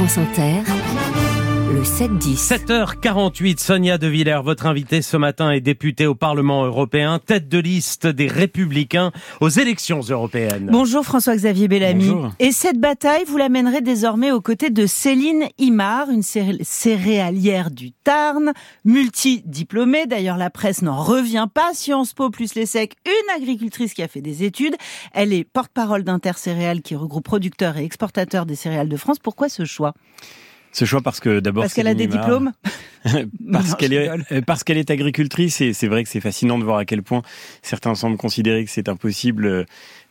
France Inter, le 7-10. 7h48, Sonia De Villers, votre invitée ce matin est députée au Parlement européen, tête de liste des Républicains aux élections européennes. Bonjour François-Xavier Bellamy. Bonjour. Et cette bataille, vous la mènerez désormais aux côtés de Céline Imar, une céré- céréalière du Tarn, multidiplômée. D'ailleurs, la presse n'en revient pas. Sciences Po plus les secs, une agricultrice qui a fait des études. Elle est porte-parole d'Intercéréales qui regroupe producteurs et exportateurs des céréales de France. Pourquoi ce choix? Ce choix parce que d'abord Parce qu'elle a des diplômes parce qu'elle est euh, parce qu'elle est agricultrice et c'est vrai que c'est fascinant de voir à quel point certains semblent considérer que c'est impossible euh,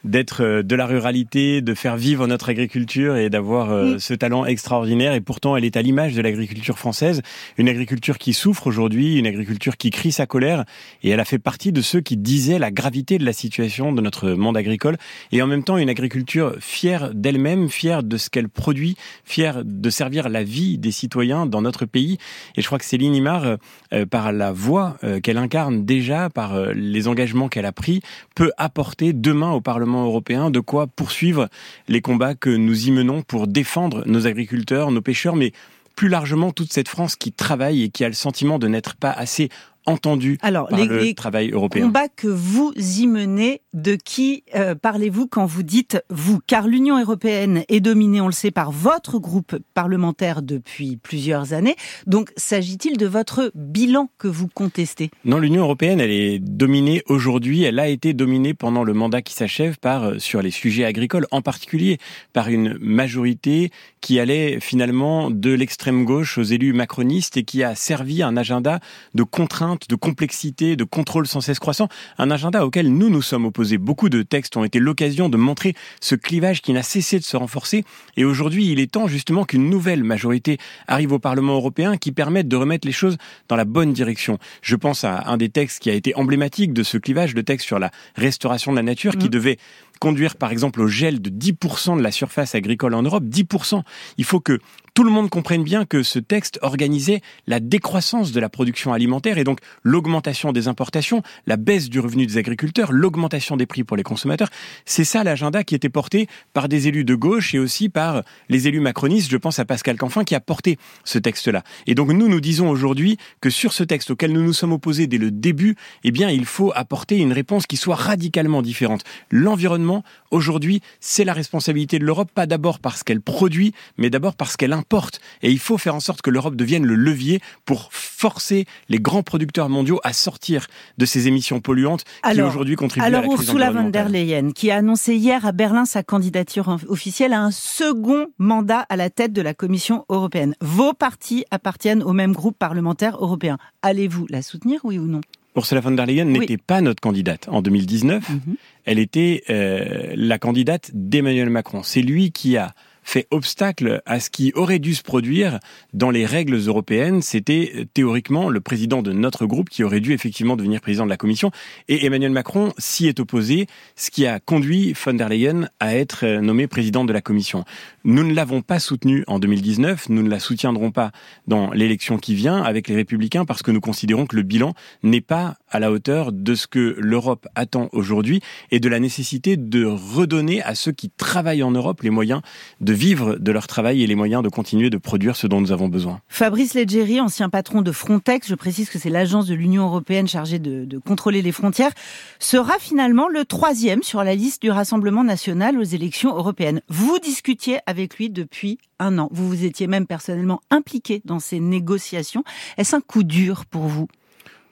d'être euh, de la ruralité, de faire vivre notre agriculture et d'avoir euh, ce talent extraordinaire. Et pourtant elle est à l'image de l'agriculture française, une agriculture qui souffre aujourd'hui, une agriculture qui crie sa colère. Et elle a fait partie de ceux qui disaient la gravité de la situation de notre monde agricole. Et en même temps une agriculture fière d'elle-même, fière de ce qu'elle produit, fière de servir la vie des citoyens dans notre pays. Et je crois que Céline Imar, euh, euh, par la voix euh, qu'elle incarne déjà, par euh, les engagements qu'elle a pris, peut apporter demain au Parlement européen de quoi poursuivre les combats que nous y menons pour défendre nos agriculteurs, nos pêcheurs, mais plus largement toute cette France qui travaille et qui a le sentiment de n'être pas assez entendue Alors, par les, le les travail européen. combats que vous y menez, de qui euh, parlez-vous quand vous dites vous Car l'Union européenne est dominée, on le sait, par votre groupe parlementaire depuis plusieurs années. Donc, s'agit-il de votre bilan que vous contestez? Non, l'Union européenne, elle est dominée aujourd'hui, elle a été dominée pendant le mandat qui s'achève par, euh, sur les sujets agricoles, en particulier par une majorité qui allait finalement de l'extrême gauche aux élus macronistes et qui a servi un agenda de contraintes, de complexité, de contrôle sans cesse croissant, un agenda auquel nous nous sommes opposés. Beaucoup de textes ont été l'occasion de montrer ce clivage qui n'a cessé de se renforcer et aujourd'hui il est temps justement qu'une nouvelle majorité arrive au Parlement européen qui permette de remettre les choses dans la bonne direction. Je pense à un des textes qui a été emblématique de ce clivage, le texte sur la restauration de la nature, qui Mhm. devait conduire par exemple au gel de 10% de la surface agricole en Europe. 10%. Il faut que tout le monde comprenne bien que ce texte organisait la décroissance de la production alimentaire et donc l'augmentation des importations, la baisse du revenu des agriculteurs, l'augmentation des prix pour les consommateurs. C'est ça l'agenda qui était porté par des élus de gauche et aussi par les élus macronistes. Je pense à Pascal Canfin qui a porté ce texte-là. Et donc nous, nous disons aujourd'hui que sur ce texte auquel nous nous sommes opposés dès le début, eh bien, il faut apporter une réponse qui soit radicalement différente. L'environnement, aujourd'hui, c'est la responsabilité de l'Europe, pas d'abord parce qu'elle produit, mais d'abord parce qu'elle importe. Et il faut faire en sorte que l'Europe devienne le levier pour forcer les grands producteurs mondiaux à sortir de ces émissions polluantes qui Alors- aujourd'hui contribuent Alors à la crise Ursula von der. Leyen, qui a annoncé hier à Berlin sa candidature officielle à un second mandat à la tête de la Commission européenne. Vos partis appartiennent au même groupe parlementaire européen. Allez-vous la soutenir, oui ou non? Ursula von der Leyen Oui. n'était pas notre candidate en 2019. Mhm. Elle était euh, la candidate d'Emmanuel Macron. C'est lui qui a fait obstacle à ce qui aurait dû se produire dans les règles européennes. C'était euh, théoriquement le président de notre groupe qui aurait dû effectivement devenir président de la Commission. Et Emmanuel Macron s'y est opposé, ce qui a conduit von der Leyen à être euh, nommée présidente de la Commission. Nous ne l'avons pas soutenue en 2019, nous ne la soutiendrons pas dans l'élection qui vient avec les Républicains parce que nous considérons que le bilan n'est pas à la hauteur de ce que l'Europe attend aujourd'hui et de la nécessité de redonner à ceux qui travaillent en Europe les moyens de vivre de leur travail et les moyens de continuer de produire ce dont nous avons besoin. Fabrice Leggeri, ancien patron de Frontex, je précise que c'est l'agence de l'Union européenne chargée de, de contrôler les frontières, sera finalement le troisième sur la liste du Rassemblement national aux élections européennes. Vous discutiez avec lui depuis un an. Vous vous étiez même personnellement impliqué dans ces négociations. Est-ce un coup dur pour vous?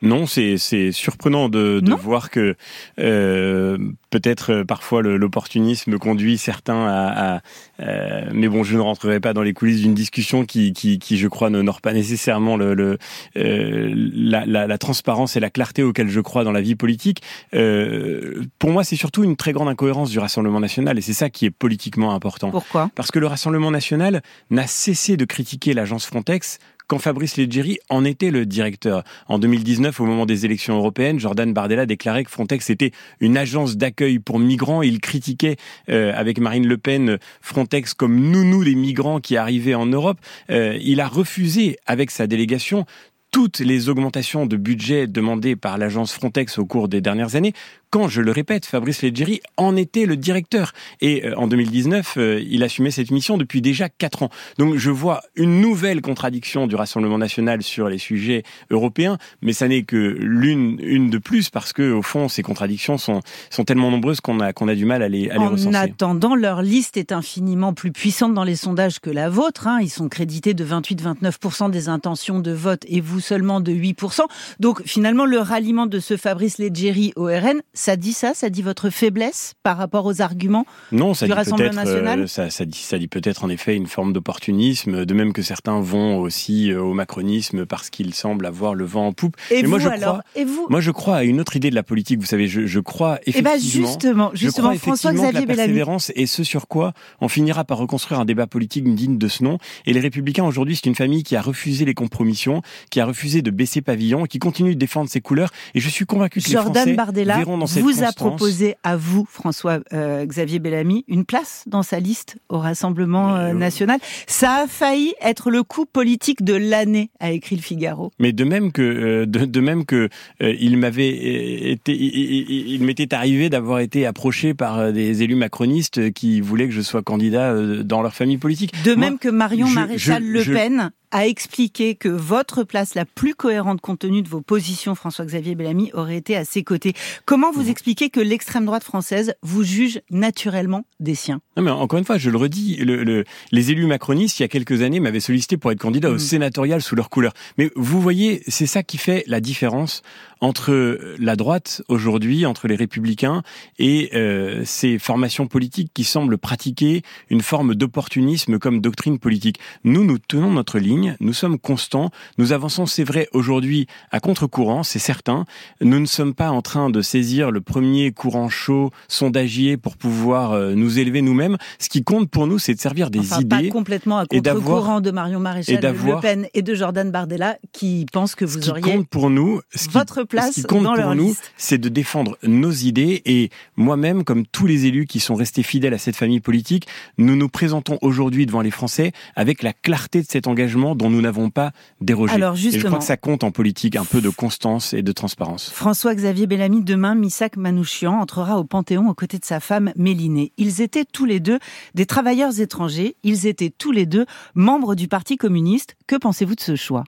Non, c'est c'est surprenant de, de voir que euh, peut-être euh, parfois l'opportunisme conduit certains à, à, euh, mais bon, je ne rentrerai pas dans les coulisses d'une discussion qui, qui, qui, je crois, n'honore pas nécessairement le, le euh, la, la, la transparence et la clarté auxquelles je crois dans la vie politique. Euh, pour moi, c'est surtout une très grande incohérence du Rassemblement national, et c'est ça qui est politiquement important. Pourquoi? Parce que le Rassemblement national n'a cessé de critiquer l'agence Frontex quand Fabrice Leggeri en était le directeur. En 2019, au moment des élections européennes, Jordan Bardella déclarait que Frontex était une agence d'accueil pour migrants. Il critiquait euh, avec Marine Le Pen Frontex comme nounou des migrants qui arrivaient en Europe. Euh, il a refusé avec sa délégation toutes les augmentations de budget demandées par l'agence Frontex au cours des dernières années, quand, je le répète, Fabrice Leggeri en était le directeur. Et euh, en 2019, euh, il assumait cette mission depuis déjà quatre ans. Donc je vois une nouvelle contradiction du Rassemblement national sur les sujets européens, mais ça n'est que l'une une de plus parce que au fond, ces contradictions sont, sont tellement nombreuses qu'on a, qu'on a du mal à les, à les recenser. En attendant, leur liste est infiniment plus puissante dans les sondages que la vôtre. Hein. Ils sont crédités de 28-29% des intentions de vote et vous seulement de 8%. Donc finalement, le ralliement de ce Fabrice Leggeri au RN, ça dit ça Ça dit votre faiblesse par rapport aux arguments non, ça du dit Rassemblement peut-être, national? euh, ça, ça dit, ça dit peut-être en effet une forme d'opportunisme, de même que certains vont aussi euh, au macronisme parce qu'ils semblent avoir le vent en poupe. Et vous moi, je alors? crois, Et vous? moi, je crois à une autre idée de la politique. Vous savez, je, je crois Eh ben effectivement. justement, justement, effectivement François-Xavier la Bellamy. persévérance est ce sur quoi on finira par reconstruire un débat politique digne de ce nom. Et les Républicains aujourd'hui, c'est une famille qui a refusé les compromissions, qui a refusé de baisser pavillon, qui continue de défendre ses couleurs. Et je suis convaincu que les Jordan Français Bardella verront dans vous a proposé à vous, François euh, Xavier Bellamy, une place dans sa liste au Rassemblement euh, euh, national. Ça a failli être le coup politique de l'année, a écrit le Figaro. Mais de même que euh, de, de même que il m'avait été, il, m'était arrivé d'avoir été approché par des élus macronistes qui voulaient que je sois candidat dans leur famille politique. De Moi, même que Marion je- Maréchal je- Le je- Pen a expliqué que votre place la plus cohérente compte tenu de vos positions, François-Xavier Bellamy, aurait été à ses côtés. Comment vous expliquez que l'extrême droite française vous juge naturellement des siens? Non mais encore une fois, je le redis, le, le- les élus macronistes il y a quelques années m'avaient sollicité pour être candidat au Mm. sénatorial sous leur couleur. Mais vous voyez, c'est ça qui fait la différence entre la droite aujourd'hui, entre les républicains et euh, ces formations politiques qui semblent pratiquer une forme d'opportunisme comme doctrine politique. Nous, nous tenons notre ligne, nous sommes constants, nous avançons, c'est vrai, aujourd'hui à contre-courant, c'est certain. Nous ne sommes pas en train de saisir le premier courant chaud sondagier pour pouvoir euh, nous élever nous-mêmes. Ce qui compte pour nous, c'est de servir des Enfin, pas idées. complètement à contre-courant de Marion Maréchal Le d'avoir- Pen et de Jordan Bardella qui pensent que Ce vous qui auriez compte pour nous, ce qui, votre place ce qui compte dans pour leur nous, c'est de défendre nos idées. Et moi-même, comme tous les élus qui sont restés fidèles à cette famille politique, nous nous présentons aujourd'hui devant les Français avec la clarté de cet engagement dont nous n'avons pas dérogé. Alors et je crois que ça compte en politique un peu de constance et de transparence. François-Xavier Bellamy, demain, Missak Manouchian entrera au Panthéon aux côtés de sa femme Mélinée. Ils étaient tous les deux des travailleurs étrangers, ils étaient tous les deux membres du Parti communiste. Que pensez-vous de ce choix?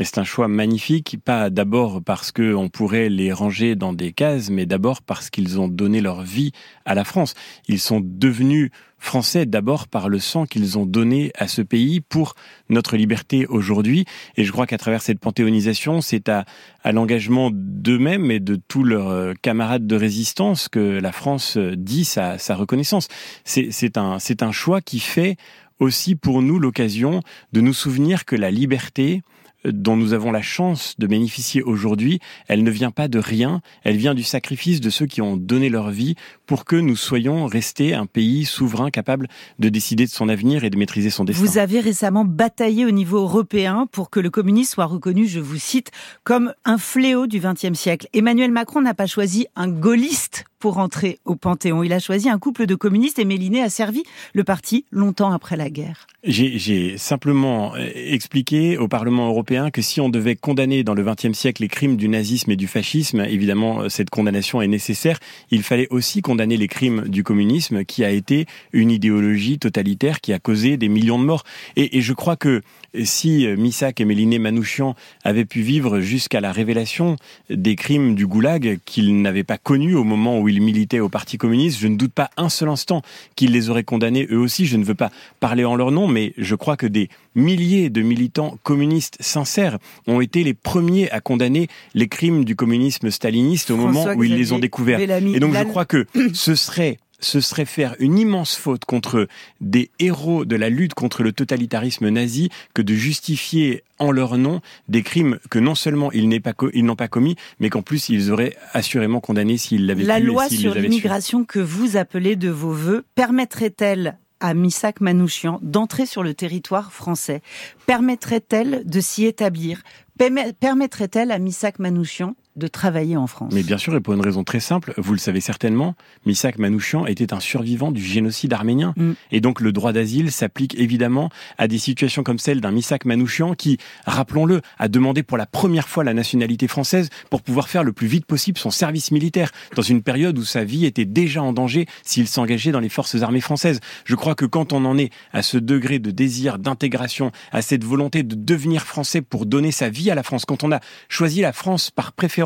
Et c'est un choix magnifique, pas d'abord parce que on pourrait les ranger dans des cases, mais d'abord parce qu'ils ont donné leur vie à la France. Ils sont devenus français d'abord par le sang qu'ils ont donné à ce pays pour notre liberté aujourd'hui. Et je crois qu'à travers cette panthéonisation, c'est à, à l'engagement d'eux-mêmes et de tous leurs euh, camarades de résistance que la France euh, dit sa, sa reconnaissance. C'est un, un choix qui fait aussi pour nous l'occasion de nous souvenir que la liberté, dont nous avons la chance de bénéficier aujourd'hui, elle ne vient pas de rien, elle vient du sacrifice de ceux qui ont donné leur vie pour que nous soyons restés un pays souverain capable de décider de son avenir et de maîtriser son destin. Vous avez récemment bataillé au niveau européen pour que le communisme soit reconnu, je vous cite, comme un fléau du XXe siècle. Emmanuel Macron n'a pas choisi un gaulliste pour entrer au Panthéon. Il a choisi un couple de communistes et Méliné a servi le parti longtemps après la guerre. J'ai simplement euh, expliqué au Parlement européen que si on devait condamner dans le XXe siècle les crimes du nazisme et du fascisme, évidemment, euh, cette condamnation est nécessaire. Il fallait aussi condamner les crimes du communisme, qui a été une idéologie totalitaire qui a causé des millions de morts. Et, et je crois que si euh, Missak et Méliné Manouchian avaient pu vivre jusqu'à la révélation des crimes du goulag qu'ils n'avaient pas connus au moment où ils militaient au Parti communiste, je ne doute pas un seul instant qu'ils les auraient condamnés eux aussi. Je ne veux pas parler en leur nom, mais je crois que des milliers de militants communistes sincères ont été les premiers à condamner les crimes du communisme staliniste au moment où ils les ont découverts. Bellamy, Et donc je crois que ce serait ce serait faire une immense faute contre des héros de la lutte contre le totalitarisme nazi que de justifier en leur nom des crimes que non seulement ils pas n'ont pas commis, mais qu'en plus ils auraient assurément condamné s'ils l'avaient La et loi sur l'immigration que vous appelez de vos voeux permettrait-elle à Missak Manouchian d'entrer sur le territoire français? Permettrait-elle de s'y établir? Permet- Permettrait-elle à Missak Manouchian de travailler en France Mais bien sûr, et pour une raison très simple, vous le savez certainement, Misak Manouchian était un survivant du génocide arménien. Mm. Et donc le droit d'asile s'applique évidemment à des situations comme celle d'un Misak Manouchian qui, rappelons-le, a demandé pour la première fois la nationalité française pour pouvoir faire le plus vite possible son service militaire, dans une période où sa vie était déjà en danger s'il s'engageait dans les forces armées françaises. Je crois que quand on en est à ce degré de désir d'intégration, à cette volonté de devenir français pour donner sa vie à la France, quand on a choisi la France par préférence,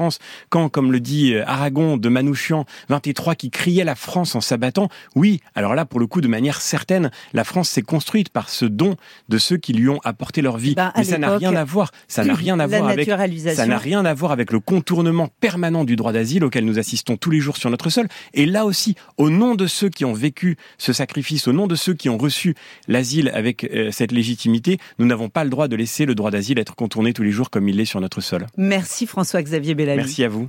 quand, comme le dit euh, Aragon de Manouchian 23, qui criait la France en s'abattant, oui, alors là, pour le coup, de manière certaine, la France s'est construite par ce don de ceux qui lui ont apporté leur vie. Ben, Mais ça n'a rien à voir, ça n'a rien à voir avec, ça n'a rien à voir avec le contournement permanent du droit d'asile auquel nous assistons tous les jours sur notre sol. Et là aussi, au nom de ceux qui ont vécu ce sacrifice, au nom de ceux qui ont reçu l'asile avec euh, cette légitimité, nous n'avons pas le droit de laisser le droit d'asile être contourné tous les jours comme il l'est sur notre sol. Merci François-Xavier Merci à vous.